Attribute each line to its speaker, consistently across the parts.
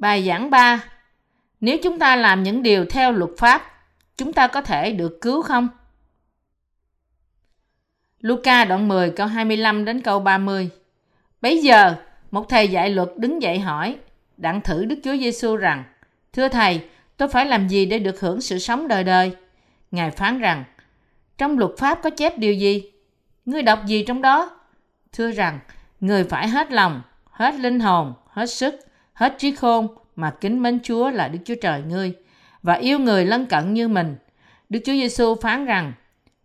Speaker 1: Bài giảng 3 Nếu chúng ta làm những điều theo luật pháp, chúng ta có thể được cứu không? Luca đoạn 10 câu 25 đến câu 30 Bây giờ, một thầy dạy luật đứng dậy hỏi, đặng thử Đức Chúa Giêsu rằng, Thưa Thầy, tôi phải làm gì để được hưởng sự sống đời đời? Ngài phán rằng, trong luật pháp có chép điều gì? Ngươi đọc gì trong đó? Thưa rằng, người phải hết lòng, hết linh hồn, hết sức, hết trí khôn mà kính mến Chúa là Đức Chúa Trời ngươi và yêu người lân cận như mình. Đức Chúa Giêsu phán rằng,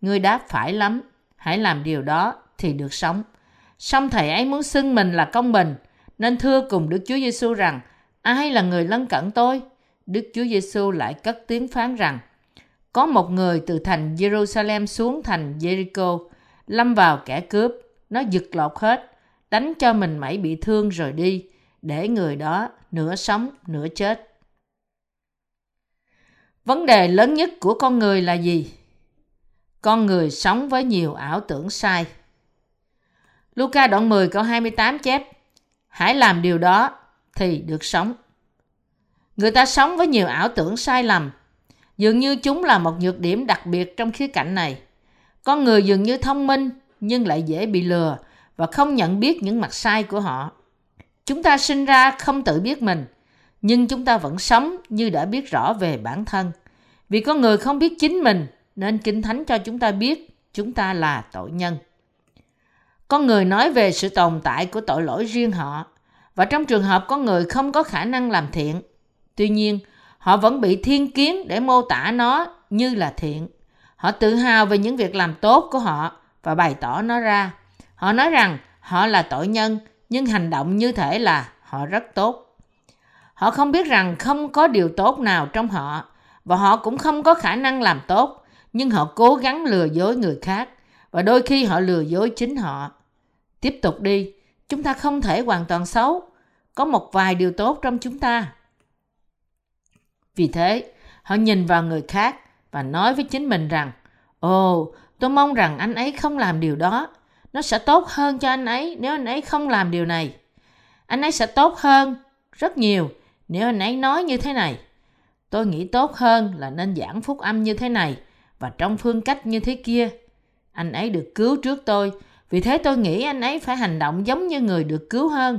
Speaker 1: ngươi đáp phải lắm, hãy làm điều đó thì được sống. Song thầy ấy muốn xưng mình là công bình, nên thưa cùng Đức Chúa Giêsu rằng, ai là người lân cận tôi? Đức Chúa Giêsu lại cất tiếng phán rằng, có một người từ thành Jerusalem xuống thành Jericho, lâm vào kẻ cướp, nó giật lột hết, đánh cho mình mảy bị thương rồi đi, để người đó nửa sống, nửa chết. Vấn đề lớn nhất của con người là gì? Con người sống với nhiều ảo tưởng sai. Luca đoạn 10 câu 28 chép, Hãy làm điều đó thì được sống. Người ta sống với nhiều ảo tưởng sai lầm. Dường như chúng là một nhược điểm đặc biệt trong khía cạnh này. Con người dường như thông minh nhưng lại dễ bị lừa và không nhận biết những mặt sai của họ. Chúng ta sinh ra không tự biết mình, nhưng chúng ta vẫn sống như đã biết rõ về bản thân. Vì con người không biết chính mình, nên Kinh Thánh cho chúng ta biết chúng ta là tội nhân. Con người nói về sự tồn tại của tội lỗi riêng họ, và trong trường hợp con người không có khả năng làm thiện. Tuy nhiên, họ vẫn bị thiên kiến để mô tả nó như là thiện. Họ tự hào về những việc làm tốt của họ và bày tỏ nó ra. Họ nói rằng họ là tội nhân, nhưng hành động như thể là họ rất tốt. Họ không biết rằng không có điều tốt nào trong họ và họ cũng không có khả năng làm tốt, nhưng họ cố gắng lừa dối người khác và đôi khi họ lừa dối chính họ. Tiếp tục đi, chúng ta không thể hoàn toàn xấu, có một vài điều tốt trong chúng ta. Vì thế, họ nhìn vào người khác và nói với chính mình rằng, Ồ, tôi mong rằng anh ấy không làm điều đó. Nó sẽ tốt hơn cho anh ấy nếu anh ấy không làm điều này. Anh ấy sẽ tốt hơn rất nhiều nếu anh ấy nói như thế này. Tôi nghĩ tốt hơn là nên giảng phúc âm như thế này và trong phương cách như thế kia. Anh ấy được cứu trước tôi, vì thế tôi nghĩ anh ấy phải hành động giống như người được cứu hơn.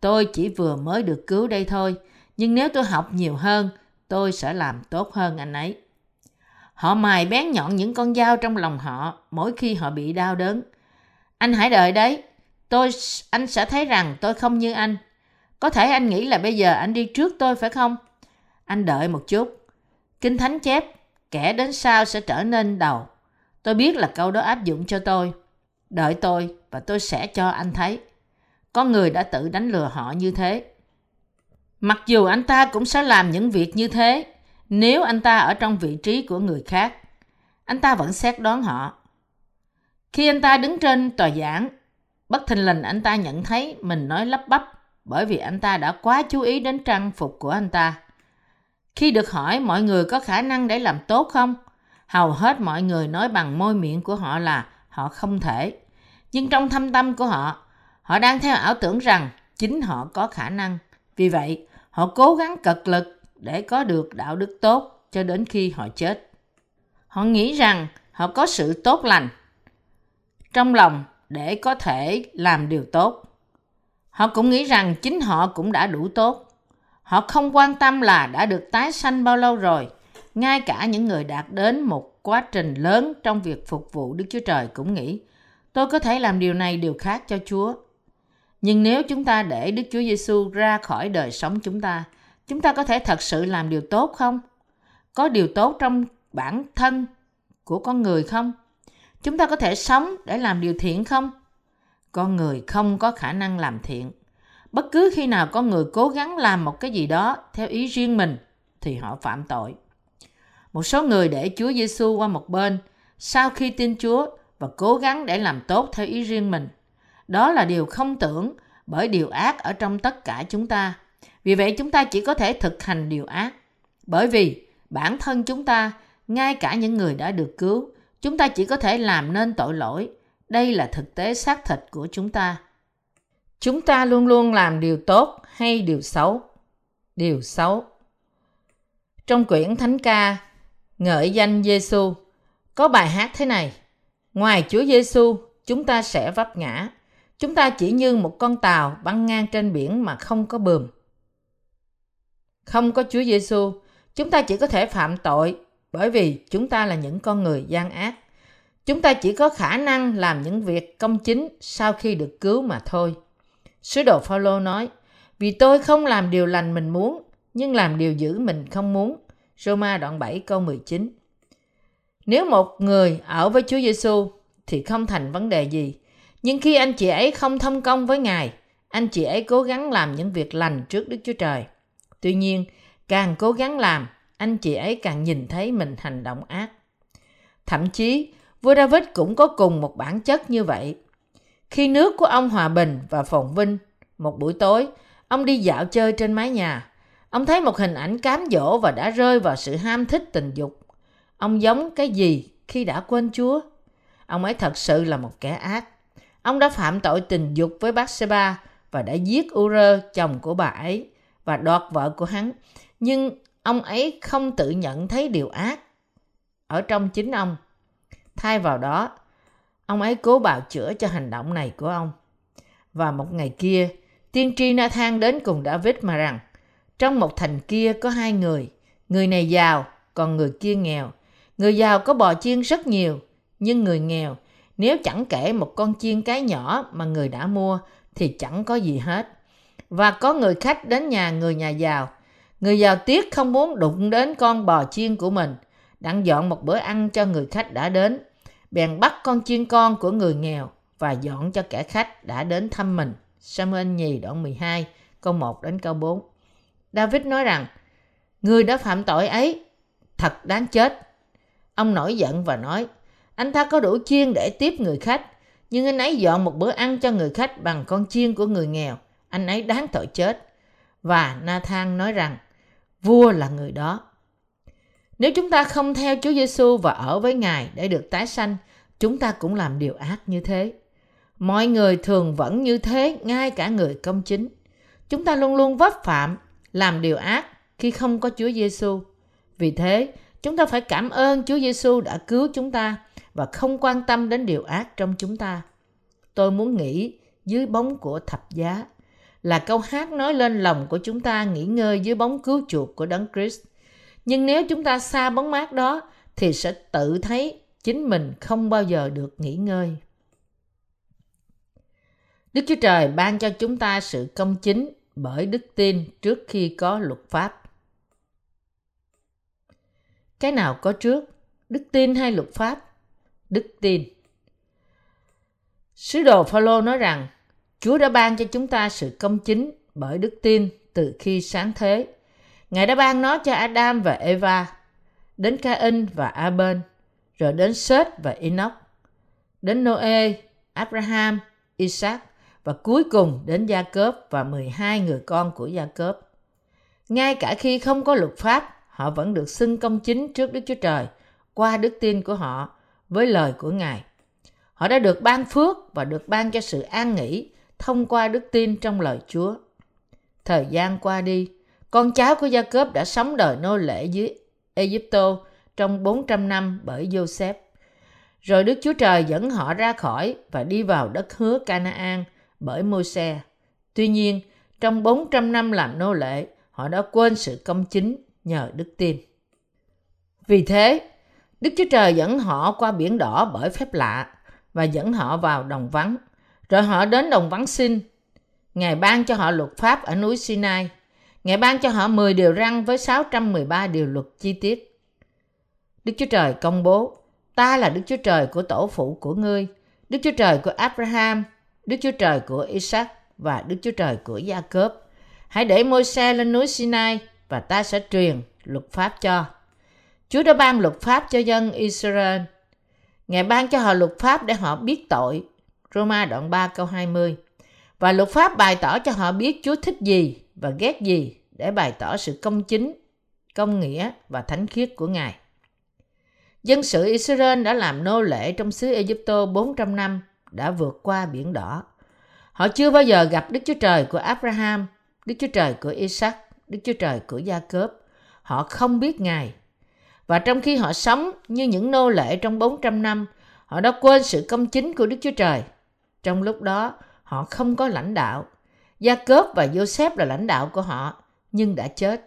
Speaker 1: Tôi chỉ vừa mới được cứu đây thôi, nhưng nếu tôi học nhiều hơn, tôi sẽ làm tốt hơn anh ấy. Họ mài bén nhọn những con dao trong lòng họ mỗi khi họ bị đau đớn. Anh hãy đợi đấy, tôi anh sẽ thấy rằng tôi không như anh. Có thể anh nghĩ là bây giờ anh đi trước tôi phải không? Anh đợi một chút. Kinh Thánh chép, kẻ đến sau sẽ trở nên đầu. Tôi biết là câu đó áp dụng cho tôi. Đợi tôi và tôi sẽ cho anh thấy. có người đã tự đánh lừa họ như thế. Mặc dù anh ta cũng sẽ làm những việc như thế, nếu anh ta ở trong vị trí của người khác, anh ta vẫn xét đoán họ. Khi anh ta đứng trên tòa giảng, bất thình lình anh ta nhận thấy mình nói lắp bắp bởi vì anh ta đã quá chú ý đến trang phục của anh ta. Khi được hỏi mọi người có khả năng để làm tốt không, hầu hết mọi người nói bằng môi miệng của họ là họ không thể. Nhưng trong thâm tâm của họ, họ đang theo ảo tưởng rằng chính họ có khả năng. Vì vậy, họ cố gắng cật lực để có được đạo đức tốt cho đến khi họ chết. Họ nghĩ rằng họ có sự tốt lành trong lòng để có thể làm điều tốt. Họ cũng nghĩ rằng chính họ cũng đã đủ tốt. Họ không quan tâm là đã được tái sanh bao lâu rồi. Ngay cả những người đạt đến một quá trình lớn trong việc phục vụ Đức Chúa Trời cũng nghĩ tôi có thể làm điều này điều khác cho Chúa. Nhưng nếu chúng ta để Đức Chúa Giêsu ra khỏi đời sống chúng ta, chúng ta có thể thật sự làm điều tốt không? Có điều tốt trong bản thân của con người không? Chúng ta có thể sống để làm điều thiện không? Con người không có khả năng làm thiện. Bất cứ khi nào con người cố gắng làm một cái gì đó theo ý riêng mình thì họ phạm tội. Một số người để Chúa Giêsu qua một bên sau khi tin Chúa và cố gắng để làm tốt theo ý riêng mình. Đó là điều không tưởng bởi điều ác ở trong tất cả chúng ta. Vì vậy chúng ta chỉ có thể thực hành điều ác. Bởi vì bản thân chúng ta, ngay cả những người đã được cứu, chúng ta chỉ có thể làm nên tội lỗi. Đây là thực tế xác thịt của chúng ta. Chúng ta luôn luôn làm điều tốt hay điều xấu. điều xấu. Trong quyển Thánh ca ngợi danh Giêsu có bài hát thế này: Ngoài Chúa Giêsu, chúng ta sẽ vấp ngã. Chúng ta chỉ như một con tàu băng ngang trên biển mà không có bờm Không có Chúa Giêsu, chúng ta chỉ có thể phạm tội bởi vì chúng ta là những con người gian ác. Chúng ta chỉ có khả năng làm những việc công chính sau khi được cứu mà thôi. Sứ đồ Phaolô nói: "Vì tôi không làm điều lành mình muốn, nhưng làm điều dữ mình không muốn." Roma đoạn 7 câu 19. Nếu một người ở với Chúa Giêsu thì không thành vấn đề gì. Nhưng khi anh chị ấy không thông công với Ngài, anh chị ấy cố gắng làm những việc lành trước Đức Chúa Trời. Tuy nhiên, càng cố gắng làm, anh chị ấy càng nhìn thấy mình hành động ác. Thậm chí, vua David cũng có cùng một bản chất như vậy. Khi nước của ông hòa bình và phồn vinh, một buổi tối, ông đi dạo chơi trên mái nhà. Ông thấy một hình ảnh cám dỗ và đã rơi vào sự ham thích tình dục. Ông giống cái gì khi đã quên Chúa? Ông ấy thật sự là một kẻ ác. Ông đã phạm tội tình dục với bác Seba và đã giết Ure, chồng của bà ấy, và đoạt vợ của hắn. Nhưng ông ấy không tự nhận thấy điều ác ở trong chính ông. Thay vào đó, ông ấy cố bào chữa cho hành động này của ông. Và một ngày kia, tiên tri Nathan đến cùng David mà rằng, trong một thành kia có hai người, người này giàu, còn người kia nghèo. Người giàu có bò chiên rất nhiều, nhưng người nghèo, nếu chẳng kể một con chiên cái nhỏ mà người đã mua thì chẳng có gì hết. Và có người khách đến nhà người nhà giàu. Người giàu tiếc không muốn đụng đến con bò chiên của mình, đặng dọn một bữa ăn cho người khách đã đến. Bèn bắt con chiên con của người nghèo và dọn cho kẻ khách đã đến thăm mình. Samuel nhì đoạn 12, câu 1 đến câu 4. David nói rằng, người đã phạm tội ấy, thật đáng chết. Ông nổi giận và nói, anh ta có đủ chiên để tiếp người khách, nhưng anh ấy dọn một bữa ăn cho người khách bằng con chiên của người nghèo. Anh ấy đáng tội chết. Và Nathan nói rằng, vua là người đó. Nếu chúng ta không theo Chúa Giêsu và ở với Ngài để được tái sanh, chúng ta cũng làm điều ác như thế. Mọi người thường vẫn như thế, ngay cả người công chính. Chúng ta luôn luôn vấp phạm, làm điều ác khi không có Chúa Giêsu. Vì thế, chúng ta phải cảm ơn Chúa Giêsu đã cứu chúng ta và không quan tâm đến điều ác trong chúng ta. Tôi muốn nghĩ dưới bóng của thập giá là câu hát nói lên lòng của chúng ta nghỉ ngơi dưới bóng cứu chuộc của Đấng Christ. Nhưng nếu chúng ta xa bóng mát đó thì sẽ tự thấy chính mình không bao giờ được nghỉ ngơi. Đức Chúa Trời ban cho chúng ta sự công chính bởi đức tin trước khi có luật pháp. Cái nào có trước, đức tin hay luật pháp? đức tin. Sứ đồ Phaolô nói rằng Chúa đã ban cho chúng ta sự công chính bởi đức tin từ khi sáng thế. Ngài đã ban nó cho Adam và Eva, đến Cain và Abel, rồi đến Seth và Enoch, đến Noe, Abraham, Isaac và cuối cùng đến Gia Cớp và 12 người con của Gia Cớp. Ngay cả khi không có luật pháp, họ vẫn được xưng công chính trước Đức Chúa Trời qua đức tin của họ với lời của Ngài. Họ đã được ban phước và được ban cho sự an nghỉ thông qua đức tin trong lời Chúa. Thời gian qua đi, con cháu của Gia Cớp đã sống đời nô lệ dưới Egypto trong 400 năm bởi Joseph. Rồi Đức Chúa Trời dẫn họ ra khỏi và đi vào đất hứa Canaan bởi Môi-se. Tuy nhiên, trong 400 năm làm nô lệ, họ đã quên sự công chính nhờ đức tin. Vì thế, Đức Chúa Trời dẫn họ qua biển đỏ bởi phép lạ và dẫn họ vào đồng vắng. Rồi họ đến đồng vắng xin. Ngài ban cho họ luật pháp ở núi Sinai. Ngài ban cho họ 10 điều răn với 613 điều luật chi tiết. Đức Chúa Trời công bố, ta là Đức Chúa Trời của tổ phụ của ngươi, Đức Chúa Trời của Abraham, Đức Chúa Trời của Isaac và Đức Chúa Trời của Gia Cớp. Hãy để môi xe lên núi Sinai và ta sẽ truyền luật pháp cho. Chúa đã ban luật pháp cho dân Israel. Ngài ban cho họ luật pháp để họ biết tội. Roma đoạn 3 câu 20. Và luật pháp bày tỏ cho họ biết Chúa thích gì và ghét gì để bày tỏ sự công chính, công nghĩa và thánh khiết của Ngài. Dân sự Israel đã làm nô lệ trong xứ Egypto 400 năm, đã vượt qua biển đỏ. Họ chưa bao giờ gặp Đức Chúa Trời của Abraham, Đức Chúa Trời của Isaac, Đức Chúa Trời của Gia Cớp. Họ không biết Ngài. Và trong khi họ sống như những nô lệ trong 400 năm, họ đã quên sự công chính của Đức Chúa Trời. Trong lúc đó, họ không có lãnh đạo. Gia Cớp và Joseph là lãnh đạo của họ, nhưng đã chết.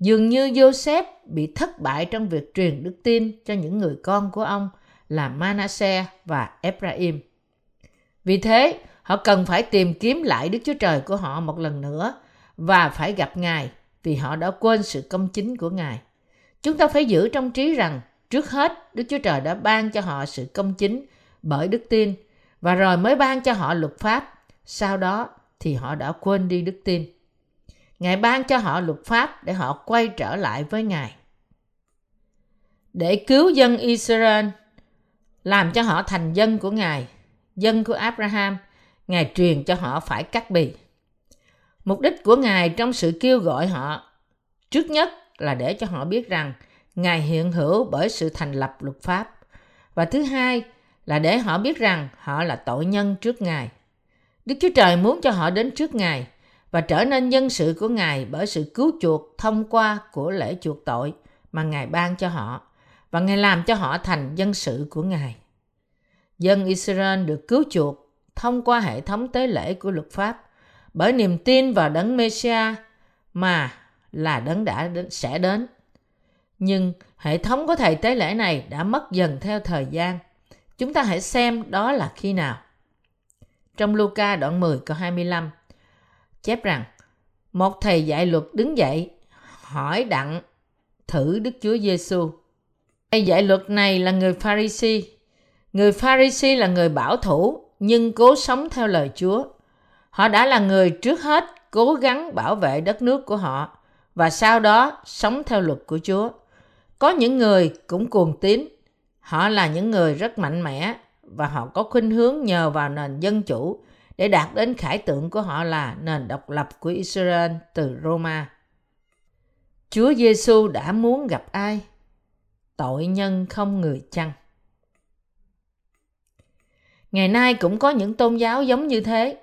Speaker 1: Dường như Joseph bị thất bại trong việc truyền đức tin cho những người con của ông là Manasseh và Ephraim. Vì thế, họ cần phải tìm kiếm lại Đức Chúa Trời của họ một lần nữa và phải gặp Ngài vì họ đã quên sự công chính của Ngài. Chúng ta phải giữ trong trí rằng trước hết Đức Chúa Trời đã ban cho họ sự công chính bởi đức tin và rồi mới ban cho họ luật pháp. Sau đó thì họ đã quên đi đức tin. Ngài ban cho họ luật pháp để họ quay trở lại với Ngài. Để cứu dân Israel, làm cho họ thành dân của Ngài, dân của Abraham, Ngài truyền cho họ phải cắt bì. Mục đích của Ngài trong sự kêu gọi họ trước nhất là để cho họ biết rằng Ngài hiện hữu bởi sự thành lập luật pháp. Và thứ hai là để họ biết rằng họ là tội nhân trước Ngài. Đức Chúa Trời muốn cho họ đến trước Ngài và trở nên dân sự của Ngài bởi sự cứu chuộc thông qua của lễ chuộc tội mà Ngài ban cho họ và Ngài làm cho họ thành dân sự của Ngài. Dân Israel được cứu chuộc thông qua hệ thống tế lễ của luật pháp bởi niềm tin vào đấng Messiah mà là đấng đã đến, sẽ đến. Nhưng hệ thống của thầy tế lễ này đã mất dần theo thời gian. Chúng ta hãy xem đó là khi nào. Trong Luca đoạn 10 câu 25 chép rằng, một thầy dạy luật đứng dậy, hỏi đặng thử Đức Chúa Giêsu. Thầy dạy luật này là người Pharisee. Người Pharisee là người bảo thủ, nhưng cố sống theo lời Chúa. Họ đã là người trước hết cố gắng bảo vệ đất nước của họ và sau đó sống theo luật của Chúa. Có những người cũng cuồng tín. Họ là những người rất mạnh mẽ và họ có khuynh hướng nhờ vào nền dân chủ để đạt đến khải tượng của họ là nền độc lập của Israel từ Roma. Chúa Giêsu đã muốn gặp ai? Tội nhân không người chăng? Ngày nay cũng có những tôn giáo giống như thế.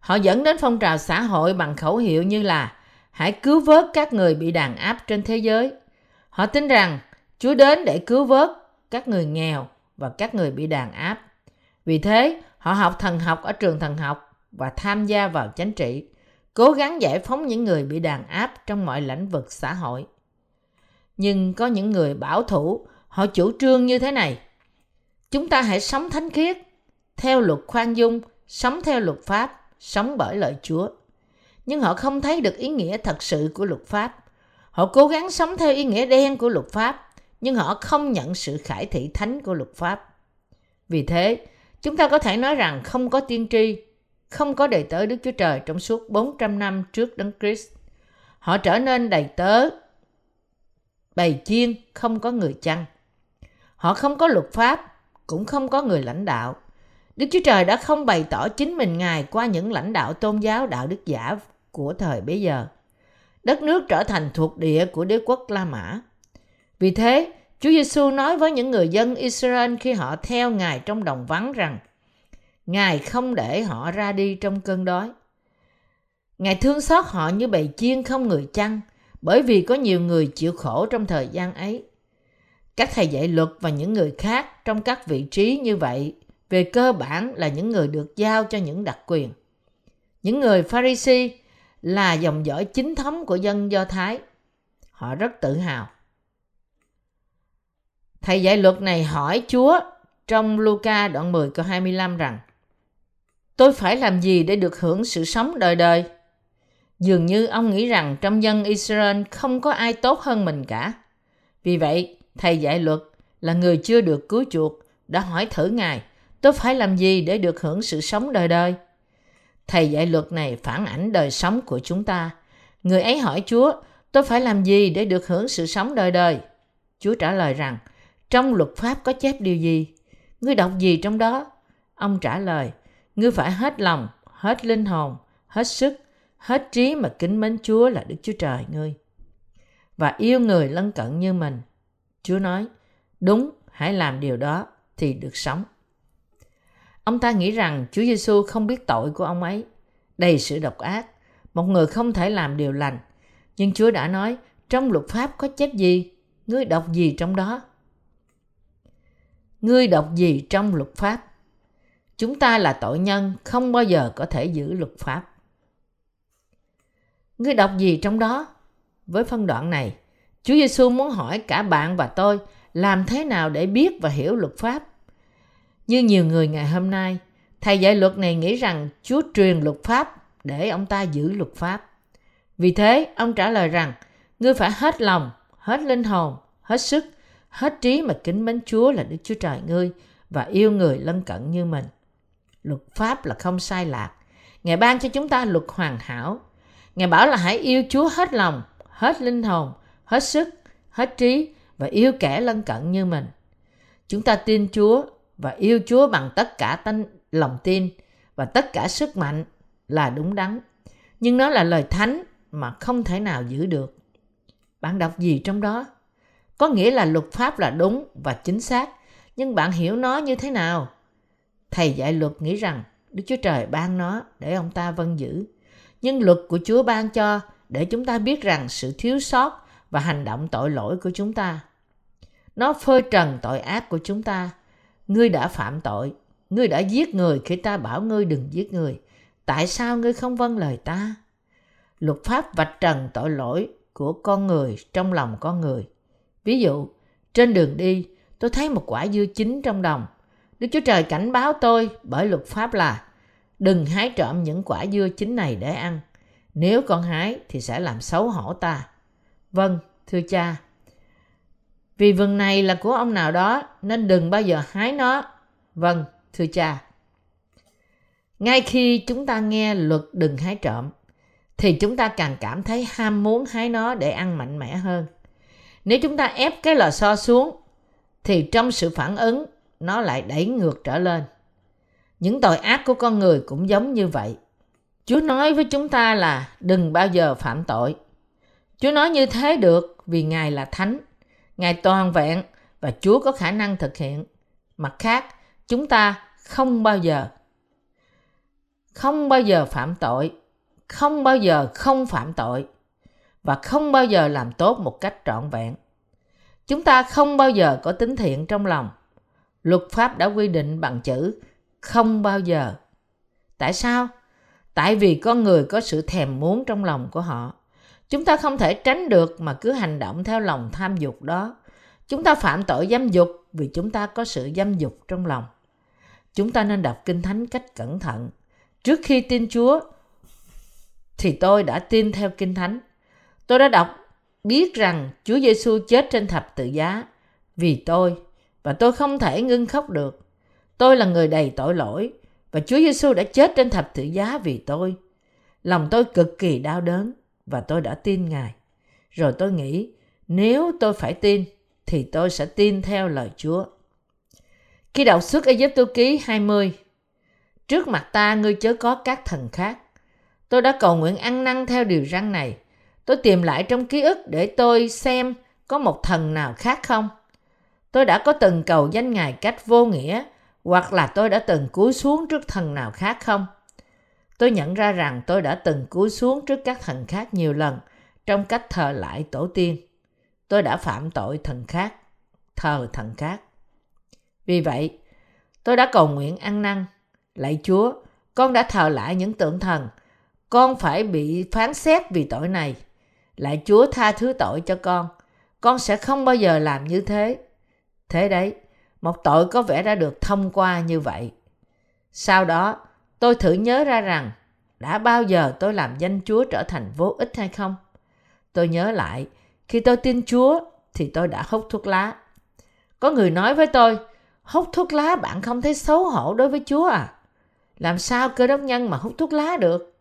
Speaker 1: Họ dẫn đến phong trào xã hội bằng khẩu hiệu như là hãy cứu vớt các người bị đàn áp trên thế giới. Họ tin rằng Chúa đến để cứu vớt các người nghèo và các người bị đàn áp. Vì thế, họ học thần học ở trường thần học và tham gia vào chính trị, cố gắng giải phóng những người bị đàn áp trong mọi lĩnh vực xã hội. Nhưng có những người bảo thủ, họ chủ trương như thế này. Chúng ta hãy sống thánh khiết, theo luật khoan dung, sống theo luật pháp, sống bởi lời Chúa. Nhưng họ không thấy được ý nghĩa thật sự của luật pháp. Họ cố gắng sống theo ý nghĩa đen của luật pháp, nhưng họ không nhận sự khải thị thánh của luật pháp. Vì thế, chúng ta có thể nói rằng không có tiên tri, không có đầy tớ Đức Chúa Trời trong suốt 400 năm trước Đấng Christ. Họ trở nên đầy tớ, bầy chiên, không có người chăn. Họ không có luật pháp, cũng không có người lãnh đạo. Đức Chúa Trời đã không bày tỏ chính mình Ngài qua những lãnh đạo tôn giáo đạo đức giả của thời bấy giờ. Đất nước trở thành thuộc địa của đế quốc La Mã. Vì thế, Chúa Giêsu nói với những người dân Israel khi họ theo Ngài trong đồng vắng rằng Ngài không để họ ra đi trong cơn đói. Ngài thương xót họ như bầy chiên không người chăn bởi vì có nhiều người chịu khổ trong thời gian ấy. Các thầy dạy luật và những người khác trong các vị trí như vậy về cơ bản là những người được giao cho những đặc quyền. Những người Pharisee là dòng dõi chính thống của dân Do Thái. Họ rất tự hào. Thầy dạy luật này hỏi Chúa trong Luca đoạn 10 câu 25 rằng Tôi phải làm gì để được hưởng sự sống đời đời? Dường như ông nghĩ rằng trong dân Israel không có ai tốt hơn mình cả. Vì vậy, thầy dạy luật là người chưa được cứu chuộc đã hỏi thử Ngài tôi phải làm gì để được hưởng sự sống đời đời? Thầy dạy luật này phản ảnh đời sống của chúng ta. Người ấy hỏi Chúa, tôi phải làm gì để được hưởng sự sống đời đời? Chúa trả lời rằng, trong luật pháp có chép điều gì? Ngươi đọc gì trong đó? Ông trả lời, ngươi phải hết lòng, hết linh hồn, hết sức, hết trí mà kính mến Chúa là Đức Chúa Trời ngươi. Và yêu người lân cận như mình. Chúa nói, đúng, hãy làm điều đó thì được sống. Ông ta nghĩ rằng Chúa Giêsu không biết tội của ông ấy, đầy sự độc ác, một người không thể làm điều lành. Nhưng Chúa đã nói, trong luật pháp có chép gì? Ngươi đọc gì trong đó? Ngươi đọc gì trong luật pháp? Chúng ta là tội nhân, không bao giờ có thể giữ luật pháp. Ngươi đọc gì trong đó? Với phân đoạn này, Chúa Giêsu muốn hỏi cả bạn và tôi làm thế nào để biết và hiểu luật pháp. Như nhiều người ngày hôm nay, thầy dạy luật này nghĩ rằng Chúa truyền luật pháp để ông ta giữ luật pháp. Vì thế, ông trả lời rằng, ngươi phải hết lòng, hết linh hồn, hết sức, hết trí mà kính mến Chúa là Đức Chúa Trời ngươi và yêu người lân cận như mình. Luật pháp là không sai lạc. Ngài ban cho chúng ta luật hoàn hảo. Ngài bảo là hãy yêu Chúa hết lòng, hết linh hồn, hết sức, hết trí và yêu kẻ lân cận như mình. Chúng ta tin Chúa và yêu Chúa bằng tất cả tánh lòng tin và tất cả sức mạnh là đúng đắn. Nhưng nó là lời thánh mà không thể nào giữ được. Bạn đọc gì trong đó? Có nghĩa là luật pháp là đúng và chính xác, nhưng bạn hiểu nó như thế nào? Thầy dạy luật nghĩ rằng Đức Chúa Trời ban nó để ông ta vâng giữ. Nhưng luật của Chúa ban cho để chúng ta biết rằng sự thiếu sót và hành động tội lỗi của chúng ta. Nó phơi trần tội ác của chúng ta. Ngươi đã phạm tội, ngươi đã giết người khi ta bảo ngươi đừng giết người. Tại sao ngươi không vâng lời ta? Luật pháp vạch trần tội lỗi của con người trong lòng con người. Ví dụ, trên đường đi, tôi thấy một quả dưa chín trong đồng. Đức Chúa Trời cảnh báo tôi bởi luật pháp là đừng hái trộm những quả dưa chín này để ăn. Nếu con hái thì sẽ làm xấu hổ ta. Vâng, thưa cha. Vì vườn này là của ông nào đó nên đừng bao giờ hái nó. Vâng, thưa cha. Ngay khi chúng ta nghe luật đừng hái trộm, thì chúng ta càng cảm thấy ham muốn hái nó để ăn mạnh mẽ hơn. Nếu chúng ta ép cái lò xo xuống, thì trong sự phản ứng, nó lại đẩy ngược trở lên. Những tội ác của con người cũng giống như vậy. Chúa nói với chúng ta là đừng bao giờ phạm tội. Chúa nói như thế được vì Ngài là thánh, Ngài toàn vẹn và Chúa có khả năng thực hiện. Mặt khác, chúng ta không bao giờ không bao giờ phạm tội, không bao giờ không phạm tội và không bao giờ làm tốt một cách trọn vẹn. Chúng ta không bao giờ có tính thiện trong lòng. Luật pháp đã quy định bằng chữ không bao giờ. Tại sao? Tại vì con người có sự thèm muốn trong lòng của họ. Chúng ta không thể tránh được mà cứ hành động theo lòng tham dục đó. Chúng ta phạm tội dâm dục vì chúng ta có sự dâm dục trong lòng. Chúng ta nên đọc Kinh Thánh cách cẩn thận. Trước khi tin Chúa, thì tôi đã tin theo Kinh Thánh. Tôi đã đọc biết rằng Chúa Giêsu chết trên thập tự giá vì tôi và tôi không thể ngưng khóc được. Tôi là người đầy tội lỗi và Chúa Giêsu đã chết trên thập tự giá vì tôi. Lòng tôi cực kỳ đau đớn và tôi đã tin Ngài. Rồi tôi nghĩ nếu tôi phải tin thì tôi sẽ tin theo lời Chúa. Khi đọc xuất Ai Cập ký 20, trước mặt ta ngươi chớ có các thần khác. Tôi đã cầu nguyện ăn năn theo điều răn này. Tôi tìm lại trong ký ức để tôi xem có một thần nào khác không. Tôi đã có từng cầu danh Ngài cách vô nghĩa hoặc là tôi đã từng cúi xuống trước thần nào khác không? Tôi nhận ra rằng tôi đã từng cúi xuống trước các thần khác nhiều lần trong cách thờ lại tổ tiên. Tôi đã phạm tội thần khác, thờ thần khác. Vì vậy, tôi đã cầu nguyện ăn năn. Lạy Chúa, con đã thờ lại những tượng thần. Con phải bị phán xét vì tội này lại Chúa tha thứ tội cho con. Con sẽ không bao giờ làm như thế. Thế đấy, một tội có vẻ đã được thông qua như vậy. Sau đó, tôi thử nhớ ra rằng đã bao giờ tôi làm danh Chúa trở thành vô ích hay không? Tôi nhớ lại, khi tôi tin Chúa thì tôi đã hút thuốc lá. Có người nói với tôi, hút thuốc lá bạn không thấy xấu hổ đối với Chúa à? Làm sao cơ đốc nhân mà hút thuốc lá được?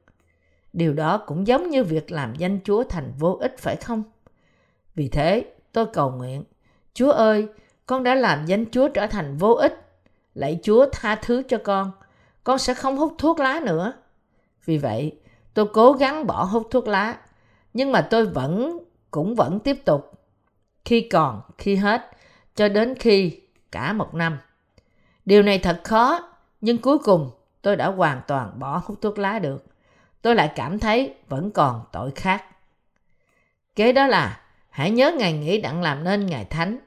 Speaker 1: Điều đó cũng giống như việc làm danh Chúa thành vô ích phải không? Vì thế, tôi cầu nguyện, Chúa ơi, con đã làm danh Chúa trở thành vô ích. Lạy Chúa tha thứ cho con. Con sẽ không hút thuốc lá nữa. Vì vậy, tôi cố gắng bỏ hút thuốc lá. Nhưng mà tôi vẫn, cũng vẫn tiếp tục. Khi còn, khi hết, cho đến khi cả một năm. Điều này thật khó, nhưng cuối cùng tôi đã hoàn toàn bỏ hút thuốc lá được. Tôi lại cảm thấy vẫn còn tội khác. Kế đó là hãy nhớ ngày nghỉ đặng làm nên ngày thánh.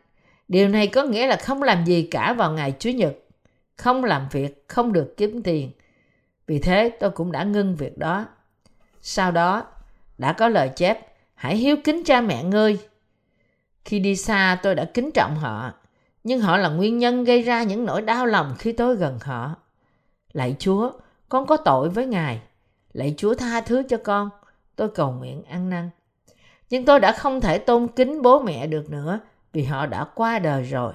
Speaker 1: Điều này có nghĩa là không làm gì cả vào ngày Chủ nhật, không làm việc, không được kiếm tiền. Vì thế tôi cũng đã ngưng việc đó. Sau đó, đã có lời chép, hãy hiếu kính cha mẹ ngươi. Khi đi xa tôi đã kính trọng họ, nhưng họ là nguyên nhân gây ra những nỗi đau lòng khi tôi gần họ. Lạy Chúa, con có tội với Ngài. Lạy Chúa tha thứ cho con. Tôi cầu nguyện ăn năn. Nhưng tôi đã không thể tôn kính bố mẹ được nữa vì họ đã qua đời rồi.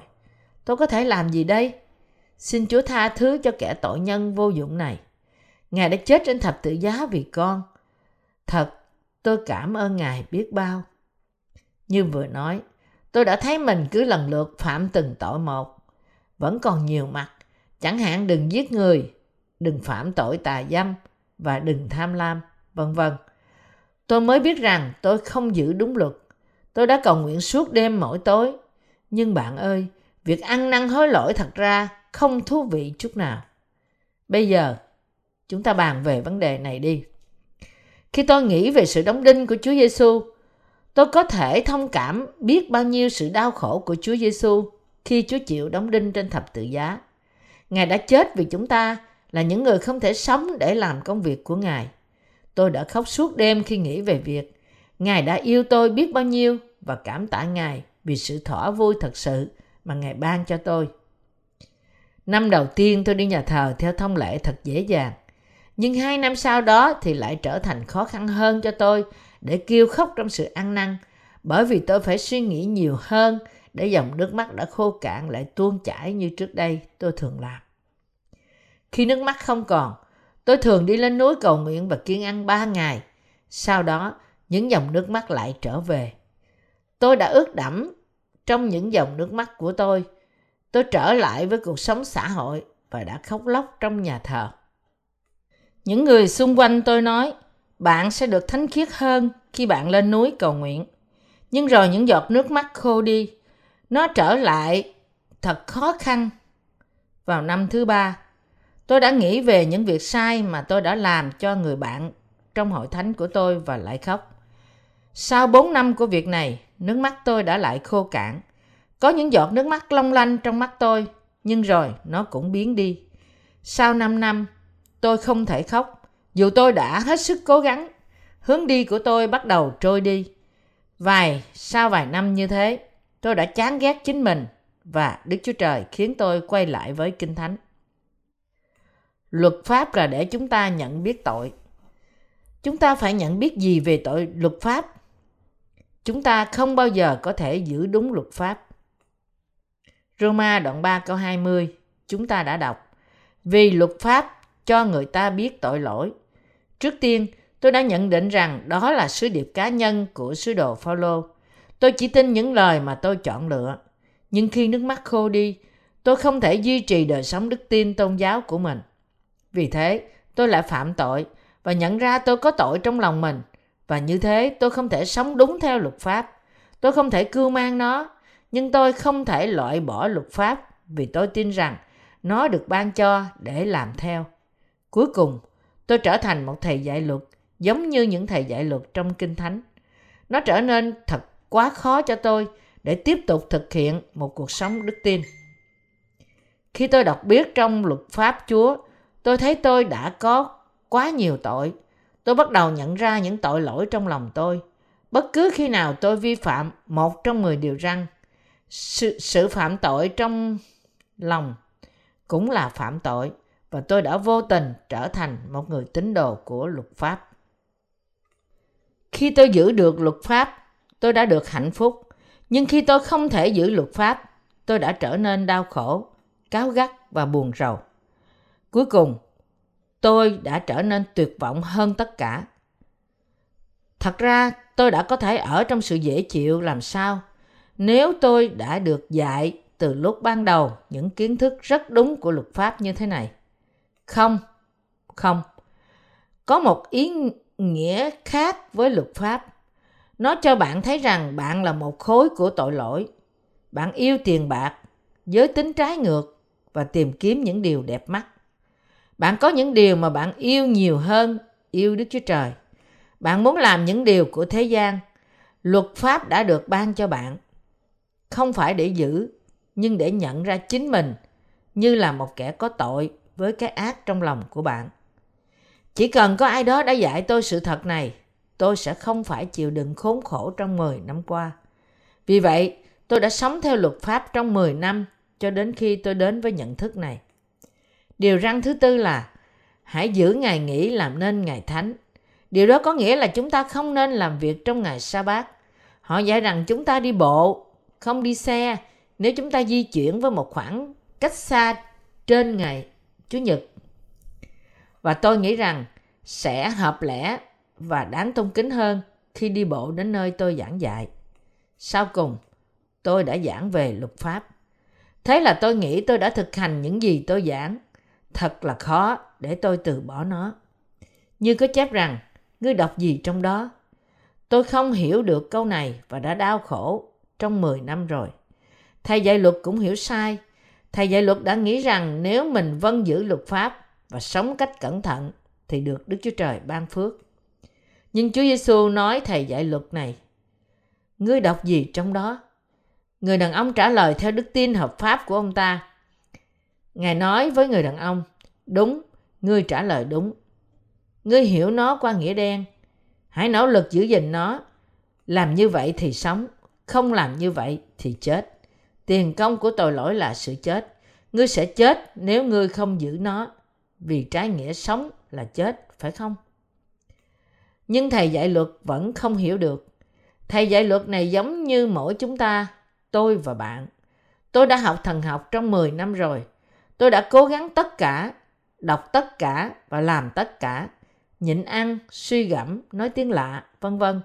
Speaker 1: Tôi có thể làm gì đây? Xin Chúa tha thứ cho kẻ tội nhân vô dụng này. Ngài đã chết trên thập tự giá vì con. Thật, tôi cảm ơn Ngài biết bao. Như vừa nói, tôi đã thấy mình cứ lần lượt phạm từng tội một. Vẫn còn nhiều mặt, chẳng hạn đừng giết người, đừng phạm tội tà dâm và đừng tham lam, vân vân. Tôi mới biết rằng tôi không giữ đúng luật. Tôi đã cầu nguyện suốt đêm mỗi tối. Nhưng bạn ơi, việc ăn năn hối lỗi thật ra không thú vị chút nào. Bây giờ, chúng ta bàn về vấn đề này đi. Khi tôi nghĩ về sự đóng đinh của Chúa Giêsu, tôi có thể thông cảm biết bao nhiêu sự đau khổ của Chúa Giêsu khi Chúa chịu đóng đinh trên thập tự giá. Ngài đã chết vì chúng ta là những người không thể sống để làm công việc của Ngài. Tôi đã khóc suốt đêm khi nghĩ về việc Ngài đã yêu tôi biết bao nhiêu và cảm tạ Ngài vì sự thỏa vui thật sự mà Ngài ban cho tôi. Năm đầu tiên tôi đi nhà thờ theo thông lệ thật dễ dàng. Nhưng hai năm sau đó thì lại trở thành khó khăn hơn cho tôi để kêu khóc trong sự ăn năn, bởi vì tôi phải suy nghĩ nhiều hơn để dòng nước mắt đã khô cạn lại tuôn chảy như trước đây tôi thường làm. Khi nước mắt không còn, tôi thường đi lên núi cầu nguyện và kiên ăn ba ngày. Sau đó, những dòng nước mắt lại trở về. Tôi đã ướt đẫm trong những dòng nước mắt của tôi. Tôi trở lại với cuộc sống xã hội và đã khóc lóc trong nhà thờ. Những người xung quanh tôi nói, bạn sẽ được thánh khiết hơn khi bạn lên núi cầu nguyện. Nhưng rồi những giọt nước mắt khô đi, nó trở lại thật khó khăn. Vào năm thứ ba, tôi đã nghĩ về những việc sai mà tôi đã làm cho người bạn trong hội thánh của tôi và lại khóc. Sau 4 năm của việc này, nước mắt tôi đã lại khô cạn. Có những giọt nước mắt long lanh trong mắt tôi, nhưng rồi nó cũng biến đi. Sau 5 năm, tôi không thể khóc, dù tôi đã hết sức cố gắng. Hướng đi của tôi bắt đầu trôi đi. Vài, sau vài năm như thế, tôi đã chán ghét chính mình và Đức Chúa Trời khiến tôi quay lại với Kinh Thánh. Luật pháp là để chúng ta nhận biết tội. Chúng ta phải nhận biết gì về tội luật pháp? Chúng ta không bao giờ có thể giữ đúng luật pháp. Roma đoạn 3 câu 20 chúng ta đã đọc Vì luật pháp cho người ta biết tội lỗi. Trước tiên, tôi đã nhận định rằng đó là sứ điệp cá nhân của sứ đồ Phaolô. Tôi chỉ tin những lời mà tôi chọn lựa. Nhưng khi nước mắt khô đi, tôi không thể duy trì đời sống đức tin tôn giáo của mình. Vì thế, tôi lại phạm tội và nhận ra tôi có tội trong lòng mình. Và như thế, tôi không thể sống đúng theo luật pháp. Tôi không thể cưu mang nó, nhưng tôi không thể loại bỏ luật pháp vì tôi tin rằng nó được ban cho để làm theo. Cuối cùng, tôi trở thành một thầy dạy luật giống như những thầy dạy luật trong Kinh Thánh. Nó trở nên thật quá khó cho tôi để tiếp tục thực hiện một cuộc sống đức tin. Khi tôi đọc biết trong luật pháp Chúa, tôi thấy tôi đã có quá nhiều tội. Tôi bắt đầu nhận ra những tội lỗi trong lòng tôi. Bất cứ khi nào tôi vi phạm một trong mười điều răn, sự, sự phạm tội trong lòng cũng là phạm tội và tôi đã vô tình trở thành một người tín đồ của luật pháp. Khi tôi giữ được luật pháp, tôi đã được hạnh phúc. Nhưng khi tôi không thể giữ luật pháp, tôi đã trở nên đau khổ, cáo gắt và buồn rầu. Cuối cùng, tôi đã trở nên tuyệt vọng hơn tất cả. Thật ra, tôi đã có thể ở trong sự dễ chịu làm sao nếu tôi đã được dạy từ lúc ban đầu những kiến thức rất đúng của luật pháp như thế này. Không, không. Có một ý nghĩa khác với luật pháp. Nó cho bạn thấy rằng bạn là một khối của tội lỗi. Bạn yêu tiền bạc, giới tính trái ngược và tìm kiếm những điều đẹp mắt. Bạn có những điều mà bạn yêu nhiều hơn yêu Đức Chúa Trời. Bạn muốn làm những điều của thế gian luật pháp đã được ban cho bạn không phải để giữ nhưng để nhận ra chính mình như là một kẻ có tội với cái ác trong lòng của bạn chỉ cần có ai đó đã dạy tôi sự thật này tôi sẽ không phải chịu đựng khốn khổ trong 10 năm qua. Vì vậy, tôi đã sống theo luật pháp trong 10 năm cho đến khi tôi đến với nhận thức này. Điều răn thứ tư là hãy giữ ngày nghỉ làm nên ngày thánh. Điều đó có nghĩa là chúng ta không nên làm việc trong ngày sa bát. Họ dạy rằng chúng ta đi bộ, không đi xe nếu chúng ta di chuyển với một khoảng cách xa trên ngày Chủ nhật. Và tôi nghĩ rằng sẽ hợp lẽ và đáng tôn kính hơn khi đi bộ đến nơi tôi giảng dạy. Sau cùng, tôi đã giảng về luật pháp. Thế là tôi nghĩ tôi đã thực hành những gì tôi giảng. Thật là khó để tôi từ bỏ nó. Như có chép rằng, ngươi đọc gì trong đó? Tôi không hiểu được câu này và đã đau khổ trong 10 năm rồi. Thầy dạy luật cũng hiểu sai. Thầy dạy luật đã nghĩ rằng nếu mình vâng giữ luật pháp và sống cách cẩn thận thì được Đức Chúa Trời ban phước. Nhưng Chúa Giêsu nói thầy dạy luật này. Ngươi đọc gì trong đó? Người đàn ông trả lời theo đức tin hợp pháp của ông ta. Ngài nói với người đàn ông, đúng, ngươi trả lời đúng. Ngươi hiểu nó qua nghĩa đen. Hãy nỗ lực giữ gìn nó. Làm như vậy thì sống, không làm như vậy thì chết. Tiền công của tội lỗi là sự chết. Ngươi sẽ chết nếu ngươi không giữ nó. Vì trái nghĩa sống là chết, phải không? nhưng thầy dạy luật vẫn không hiểu được. Thầy dạy luật này giống như mỗi chúng ta, tôi và bạn. Tôi đã học thần học trong 10 năm rồi. Tôi đã cố gắng tất cả, đọc tất cả và làm tất cả. Nhịn ăn, suy gẫm, nói tiếng lạ, vân vân.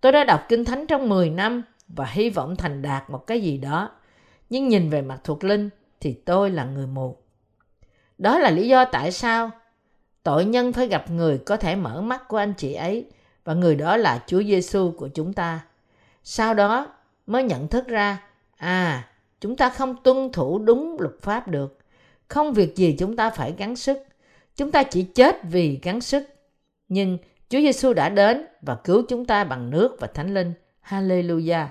Speaker 1: Tôi đã đọc Kinh Thánh trong 10 năm và hy vọng thành đạt một cái gì đó. Nhưng nhìn về mặt thuộc linh thì tôi là người mù. Đó là lý do tại sao Tội nhân phải gặp người có thể mở mắt của anh chị ấy và người đó là Chúa Giêsu của chúng ta. Sau đó mới nhận thức ra, à, chúng ta không tuân thủ đúng luật pháp được. Không việc gì chúng ta phải gắng sức. Chúng ta chỉ chết vì gắng sức. Nhưng Chúa Giêsu đã đến và cứu chúng ta bằng nước và Thánh Linh. Hallelujah.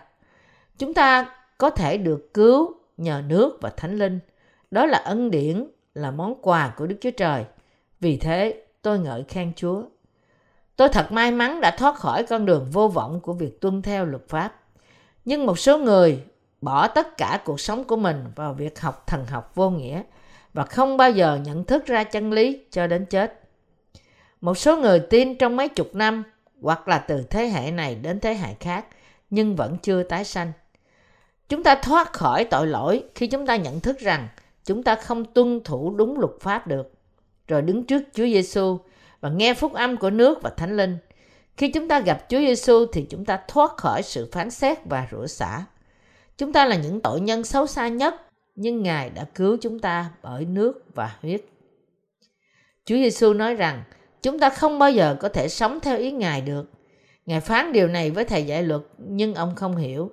Speaker 1: Chúng ta có thể được cứu nhờ nước và Thánh Linh. Đó là ân điển, là món quà của Đức Chúa Trời. Vì thế, tôi ngợi khen Chúa. Tôi thật may mắn đã thoát khỏi con đường vô vọng của việc tuân theo luật pháp. Nhưng một số người bỏ tất cả cuộc sống của mình vào việc học thần học vô nghĩa và không bao giờ nhận thức ra chân lý cho đến chết. Một số người tin trong mấy chục năm hoặc là từ thế hệ này đến thế hệ khác nhưng vẫn chưa tái sanh. Chúng ta thoát khỏi tội lỗi khi chúng ta nhận thức rằng chúng ta không tuân thủ đúng luật pháp được rồi đứng trước Chúa Giêsu và nghe phúc âm của nước và Thánh Linh. Khi chúng ta gặp Chúa Giêsu thì chúng ta thoát khỏi sự phán xét và rửa xả. Chúng ta là những tội nhân xấu xa nhất, nhưng Ngài đã cứu chúng ta bởi nước và huyết. Chúa Giêsu nói rằng, chúng ta không bao giờ có thể sống theo ý Ngài được. Ngài phán điều này với thầy dạy luật, nhưng ông không hiểu.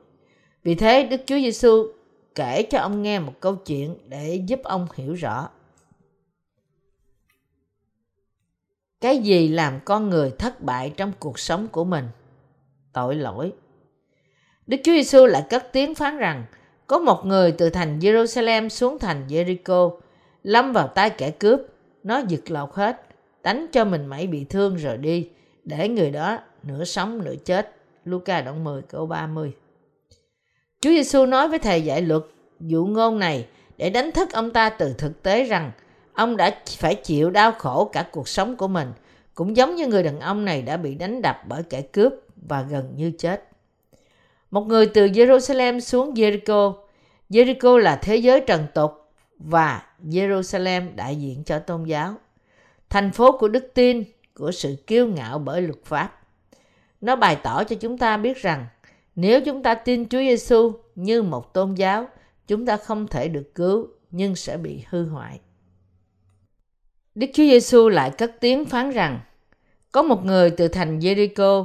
Speaker 1: Vì thế, Đức Chúa Giêsu kể cho ông nghe một câu chuyện để giúp ông hiểu rõ. cái gì làm con người thất bại trong cuộc sống của mình tội lỗi đức chúa giêsu lại cất tiếng phán rằng có một người từ thành jerusalem xuống thành jericho lâm vào tay kẻ cướp. Nó giật lột hết đánh cho mình mẩy bị thương rồi đi để người đó nửa sống nửa chết. Luca đoạn 10 câu 30 Chúa Giêsu nói với thầy dạy luật dụ ngôn này để đánh thức ông ta từ thực tế rằng Ông đã phải chịu đau khổ cả cuộc sống của mình, cũng giống như người đàn ông này đã bị đánh đập bởi kẻ cướp và gần như chết. Một người từ Jerusalem xuống Jericho. Jericho là thế giới trần tục và Jerusalem đại diện cho tôn giáo. Thành phố của đức tin, của sự kiêu ngạo bởi luật pháp. Nó bày tỏ cho chúng ta biết rằng nếu chúng ta tin Chúa Giêsu như một tôn giáo, chúng ta không thể được cứu nhưng sẽ bị hư hoại. Đức Chúa Giêsu lại cất tiếng phán rằng, có một người từ thành Jericho,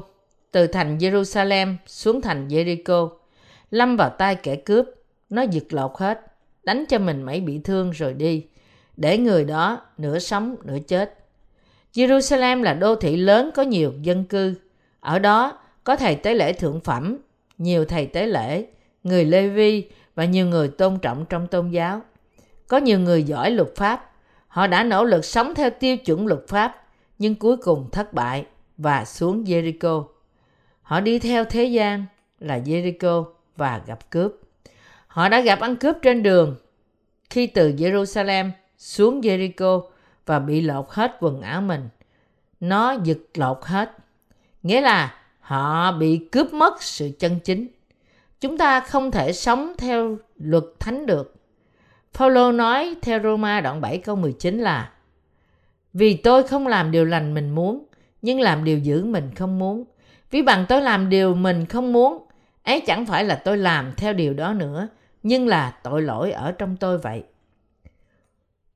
Speaker 1: từ thành Jerusalem xuống thành Jericho, lâm vào tay kẻ cướp, nó giật lột hết, đánh cho mình mấy bị thương rồi đi, để người đó nửa sống nửa chết. Jerusalem là đô thị lớn có nhiều dân cư. Ở đó có thầy tế lễ thượng phẩm, nhiều thầy tế lễ, người Lê Vi và nhiều người tôn trọng trong tôn giáo. Có nhiều người giỏi luật pháp, họ đã nỗ lực sống theo tiêu chuẩn luật pháp, nhưng cuối cùng thất bại và xuống Jericho. Họ đi theo thế gian là Jericho và gặp cướp. Họ đã gặp ăn cướp trên đường khi từ Jerusalem xuống Jericho và bị lột hết quần áo mình. Nó giật lột hết. Nghĩa là họ bị cướp mất sự chân chính. Chúng ta không thể sống theo luật thánh được. Paulo nói theo Roma đoạn 7 câu 19 là Vì tôi không làm điều lành mình muốn, nhưng làm điều dữ mình không muốn ví bằng tôi làm điều mình không muốn, ấy chẳng phải là tôi làm theo điều đó nữa, nhưng là tội lỗi ở trong tôi vậy.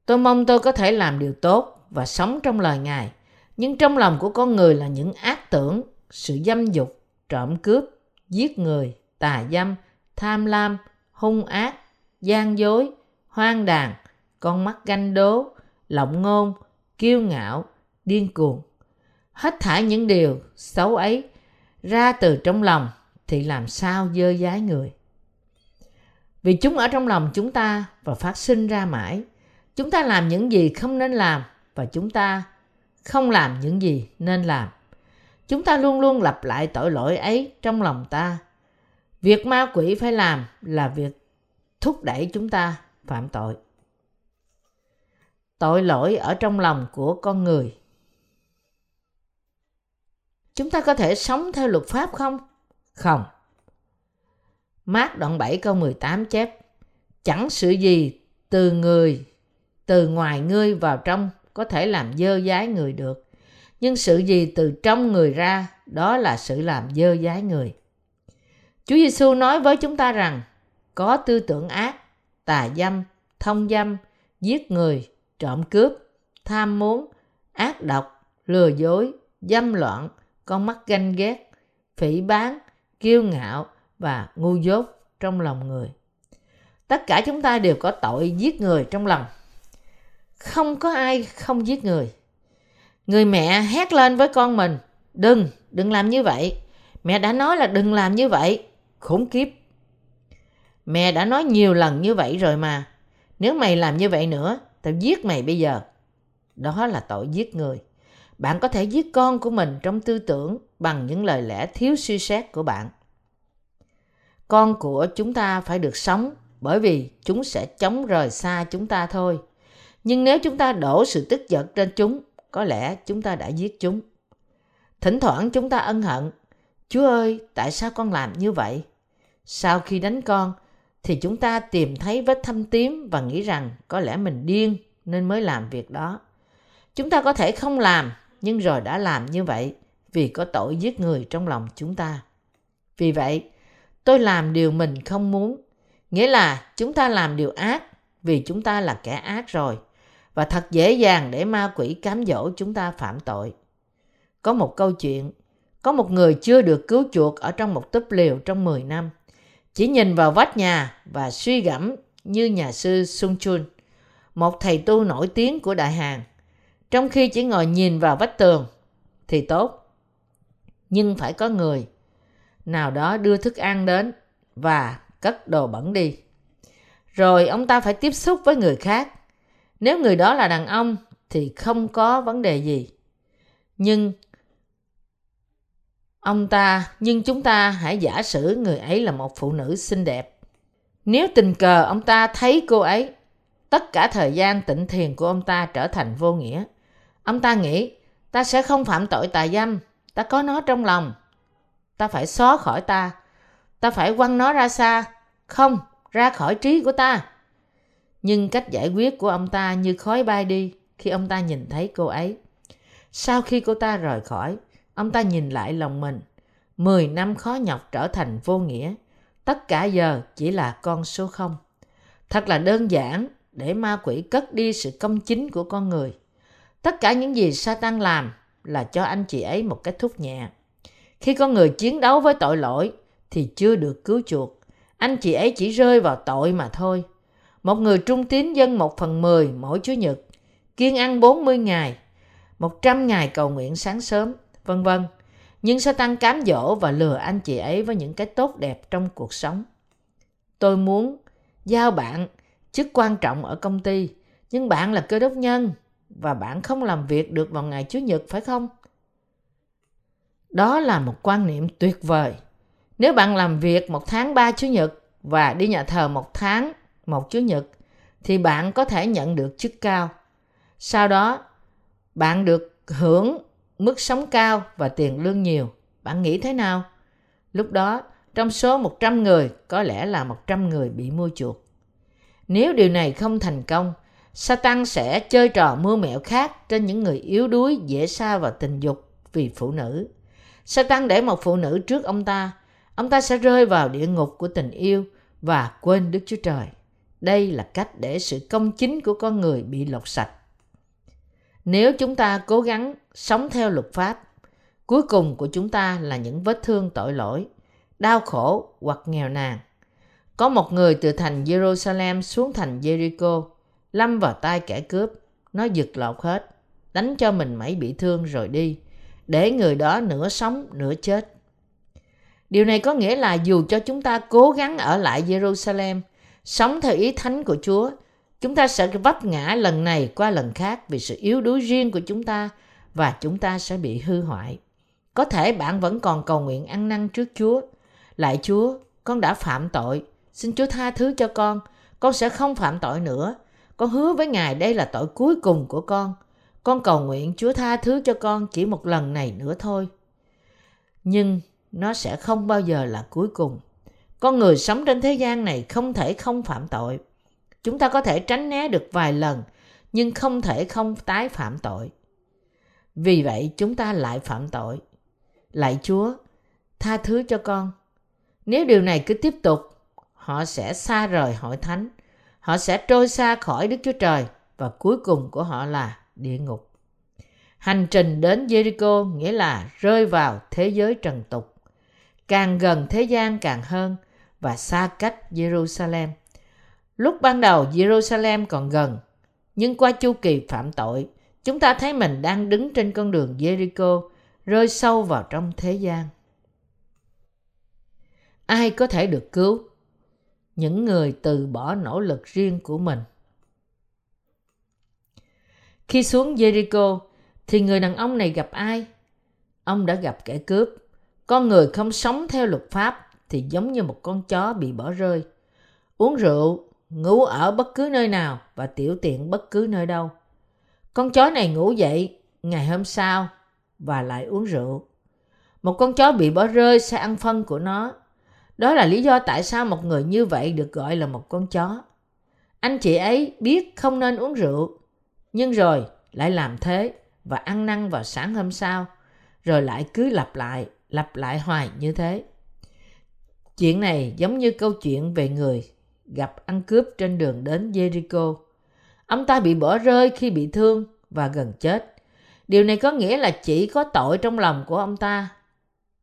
Speaker 1: Tôi mong tôi có thể làm điều tốt và sống trong lời Ngài, nhưng trong lòng của con người là những ác tưởng, sự dâm dục, trộm cướp, giết người, tà dâm, tham lam, hung ác, gian dối, hoang đàn, con mắt ganh đố, lộng ngôn, kiêu ngạo, điên cuồng. Hết thải những điều xấu ấy ra từ trong lòng thì làm sao dơ dái người. Vì chúng ở trong lòng chúng ta và phát sinh ra mãi. Chúng ta làm những gì không nên làm và chúng ta không làm những gì nên làm. Chúng ta luôn luôn lặp lại tội lỗi ấy trong lòng ta. Việc ma quỷ phải làm là việc thúc đẩy chúng ta phạm tội. Tội lỗi ở trong lòng của con người. Chúng ta có thể sống theo luật pháp không? Không. Mát đoạn 7 câu 18 chép Chẳng sự gì từ người, từ ngoài ngươi vào trong có thể làm dơ dái người được. Nhưng sự gì từ trong người ra, đó là sự làm dơ dái người. Chúa Giêsu nói với chúng ta rằng có tư tưởng ác, tà dâm, thông dâm, giết người, trộm cướp, tham muốn, ác độc, lừa dối, dâm loạn, con mắt ganh ghét, phỉ bán, kiêu ngạo và ngu dốt trong lòng người. Tất cả chúng ta đều có tội giết người trong lòng. Không có ai không giết người. Người mẹ hét lên với con mình, đừng, đừng làm như vậy. Mẹ đã nói là đừng làm như vậy. Khủng khiếp. Mẹ đã nói nhiều lần như vậy rồi mà. Nếu mày làm như vậy nữa, tao giết mày bây giờ. Đó là tội giết người. Bạn có thể giết con của mình trong tư tưởng bằng những lời lẽ thiếu suy xét của bạn. Con của chúng ta phải được sống bởi vì chúng sẽ chống rời xa chúng ta thôi. Nhưng nếu chúng ta đổ sự tức giận trên chúng, có lẽ chúng ta đã giết chúng. Thỉnh thoảng chúng ta ân hận. Chúa ơi, tại sao con làm như vậy? Sau khi đánh con, thì chúng ta tìm thấy vết thâm tím và nghĩ rằng có lẽ mình điên nên mới làm việc đó. Chúng ta có thể không làm, nhưng rồi đã làm như vậy vì có tội giết người trong lòng chúng ta. Vì vậy, tôi làm điều mình không muốn, nghĩa là chúng ta làm điều ác vì chúng ta là kẻ ác rồi và thật dễ dàng để ma quỷ cám dỗ chúng ta phạm tội. Có một câu chuyện, có một người chưa được cứu chuộc ở trong một túp liều trong 10 năm, chỉ nhìn vào vách nhà và suy gẫm như nhà sư sung Chun, một thầy tu nổi tiếng của Đại Hàn. Trong khi chỉ ngồi nhìn vào vách tường thì tốt, nhưng phải có người nào đó đưa thức ăn đến và cất đồ bẩn đi. Rồi ông ta phải tiếp xúc với người khác nếu người đó là đàn ông thì không có vấn đề gì. Nhưng ông ta, nhưng chúng ta hãy giả sử người ấy là một phụ nữ xinh đẹp. Nếu tình cờ ông ta thấy cô ấy, tất cả thời gian tịnh thiền của ông ta trở thành vô nghĩa. Ông ta nghĩ, ta sẽ không phạm tội tà dâm, ta có nó trong lòng. Ta phải xóa khỏi ta, ta phải quăng nó ra xa, không, ra khỏi trí của ta. Nhưng cách giải quyết của ông ta như khói bay đi khi ông ta nhìn thấy cô ấy. Sau khi cô ta rời khỏi, ông ta nhìn lại lòng mình. Mười năm khó nhọc trở thành vô nghĩa. Tất cả giờ chỉ là con số không. Thật là đơn giản để ma quỷ cất đi sự công chính của con người. Tất cả những gì Satan làm là cho anh chị ấy một kết thúc nhẹ. Khi con người chiến đấu với tội lỗi thì chưa được cứu chuộc. Anh chị ấy chỉ rơi vào tội mà thôi. Một người trung tín dân một phần mười mỗi Chủ nhật, kiên ăn 40 ngày, 100 ngày cầu nguyện sáng sớm, vân vân. Nhưng Satan cám dỗ và lừa anh chị ấy với những cái tốt đẹp trong cuộc sống. Tôi muốn giao bạn chức quan trọng ở công ty, nhưng bạn là cơ đốc nhân và bạn không làm việc được vào ngày Chủ nhật phải không? Đó là một quan niệm tuyệt vời. Nếu bạn làm việc một tháng ba Chủ nhật và đi nhà thờ một tháng một Chủ nhật thì bạn có thể nhận được chức cao. Sau đó, bạn được hưởng mức sống cao và tiền lương nhiều. Bạn nghĩ thế nào? Lúc đó, trong số 100 người, có lẽ là 100 người bị mua chuộc. Nếu điều này không thành công, Satan sẽ chơi trò mưa mẹo khác trên những người yếu đuối dễ xa vào tình dục vì phụ nữ. Satan để một phụ nữ trước ông ta, ông ta sẽ rơi vào địa ngục của tình yêu và quên Đức Chúa Trời. Đây là cách để sự công chính của con người bị lột sạch. Nếu chúng ta cố gắng sống theo luật pháp, cuối cùng của chúng ta là những vết thương tội lỗi, đau khổ hoặc nghèo nàn. Có một người từ thành Jerusalem xuống thành Jericho, lâm vào tay kẻ cướp, nó giật lột hết, đánh cho mình mẩy bị thương rồi đi, để người đó nửa sống nửa chết. Điều này có nghĩa là dù cho chúng ta cố gắng ở lại Jerusalem, sống theo ý thánh của Chúa, chúng ta sẽ vấp ngã lần này qua lần khác vì sự yếu đuối riêng của chúng ta và chúng ta sẽ bị hư hoại. Có thể bạn vẫn còn cầu nguyện ăn năn trước Chúa. Lại Chúa, con đã phạm tội. Xin Chúa tha thứ cho con. Con sẽ không phạm tội nữa. Con hứa với Ngài đây là tội cuối cùng của con. Con cầu nguyện Chúa tha thứ cho con chỉ một lần này nữa thôi. Nhưng nó sẽ không bao giờ là cuối cùng. Con người sống trên thế gian này không thể không phạm tội. Chúng ta có thể tránh né được vài lần, nhưng không thể không tái phạm tội. Vì vậy chúng ta lại phạm tội. Lạy Chúa, tha thứ cho con. Nếu điều này cứ tiếp tục, họ sẽ xa rời hội thánh. Họ sẽ trôi xa khỏi Đức Chúa Trời và cuối cùng của họ là địa ngục. Hành trình đến Jericho nghĩa là rơi vào thế giới trần tục. Càng gần thế gian càng hơn và xa cách Jerusalem. Lúc ban đầu Jerusalem còn gần, nhưng qua chu kỳ phạm tội, chúng ta thấy mình đang đứng trên con đường Jericho, rơi sâu vào trong thế gian. Ai có thể được cứu? Những người từ bỏ nỗ lực riêng của mình. Khi xuống Jericho, thì người đàn ông này gặp ai? Ông đã gặp kẻ cướp. Con người không sống theo luật pháp thì giống như một con chó bị bỏ rơi. Uống rượu, ngủ ở bất cứ nơi nào và tiểu tiện bất cứ nơi đâu. Con chó này ngủ dậy ngày hôm sau và lại uống rượu. Một con chó bị bỏ rơi sẽ ăn phân của nó. Đó là lý do tại sao một người như vậy được gọi là một con chó. Anh chị ấy biết không nên uống rượu, nhưng rồi lại làm thế và ăn năn vào sáng hôm sau, rồi lại cứ lặp lại, lặp lại hoài như thế. Chuyện này giống như câu chuyện về người gặp ăn cướp trên đường đến Jericho. Ông ta bị bỏ rơi khi bị thương và gần chết. Điều này có nghĩa là chỉ có tội trong lòng của ông ta.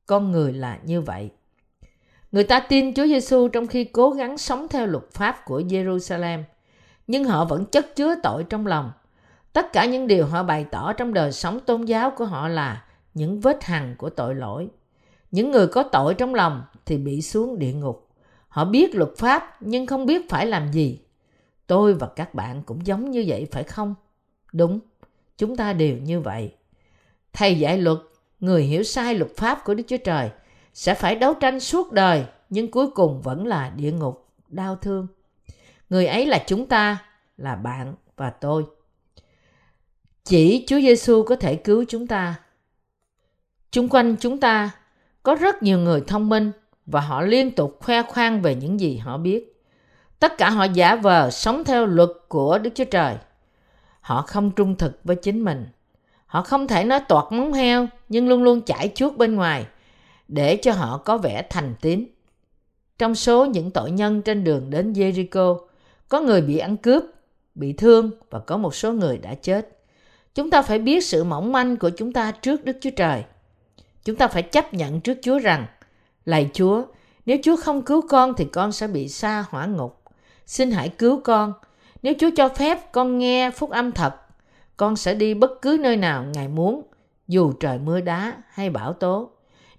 Speaker 1: Con người là như vậy. Người ta tin Chúa Giêsu trong khi cố gắng sống theo luật pháp của Jerusalem, nhưng họ vẫn chất chứa tội trong lòng. Tất cả những điều họ bày tỏ trong đời sống tôn giáo của họ là những vết hằn của tội lỗi. Những người có tội trong lòng thì bị xuống địa ngục. Họ biết luật pháp nhưng không biết phải làm gì. Tôi và các bạn cũng giống như vậy phải không? Đúng, chúng ta đều như vậy. Thầy dạy luật, người hiểu sai luật pháp của Đức Chúa Trời sẽ phải đấu tranh suốt đời nhưng cuối cùng vẫn là địa ngục, đau thương. Người ấy là chúng ta, là bạn và tôi. Chỉ Chúa Giêsu có thể cứu chúng ta. Chung quanh chúng ta có rất nhiều người thông minh và họ liên tục khoe khoang về những gì họ biết. Tất cả họ giả vờ sống theo luật của Đức Chúa Trời. Họ không trung thực với chính mình. Họ không thể nói toạc móng heo nhưng luôn luôn chảy chuốt bên ngoài để cho họ có vẻ thành tín. Trong số những tội nhân trên đường đến Jericho, có người bị ăn cướp, bị thương và có một số người đã chết. Chúng ta phải biết sự mỏng manh của chúng ta trước Đức Chúa Trời. Chúng ta phải chấp nhận trước Chúa rằng, lạy Chúa, nếu Chúa không cứu con thì con sẽ bị xa hỏa ngục. Xin hãy cứu con. Nếu Chúa cho phép con nghe phúc âm thật, con sẽ đi bất cứ nơi nào Ngài muốn, dù trời mưa đá hay bão tố.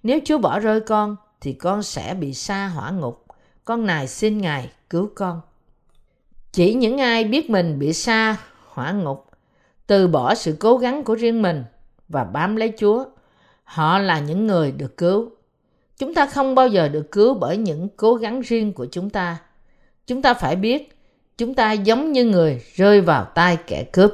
Speaker 1: Nếu Chúa bỏ rơi con, thì con sẽ bị sa hỏa ngục. Con này xin Ngài cứu con. Chỉ những ai biết mình bị sa hỏa ngục, từ bỏ sự cố gắng của riêng mình và bám lấy Chúa, họ là những người được cứu. Chúng ta không bao giờ được cứu bởi những cố gắng riêng của chúng ta. Chúng ta phải biết chúng ta giống như người rơi vào tay kẻ cướp.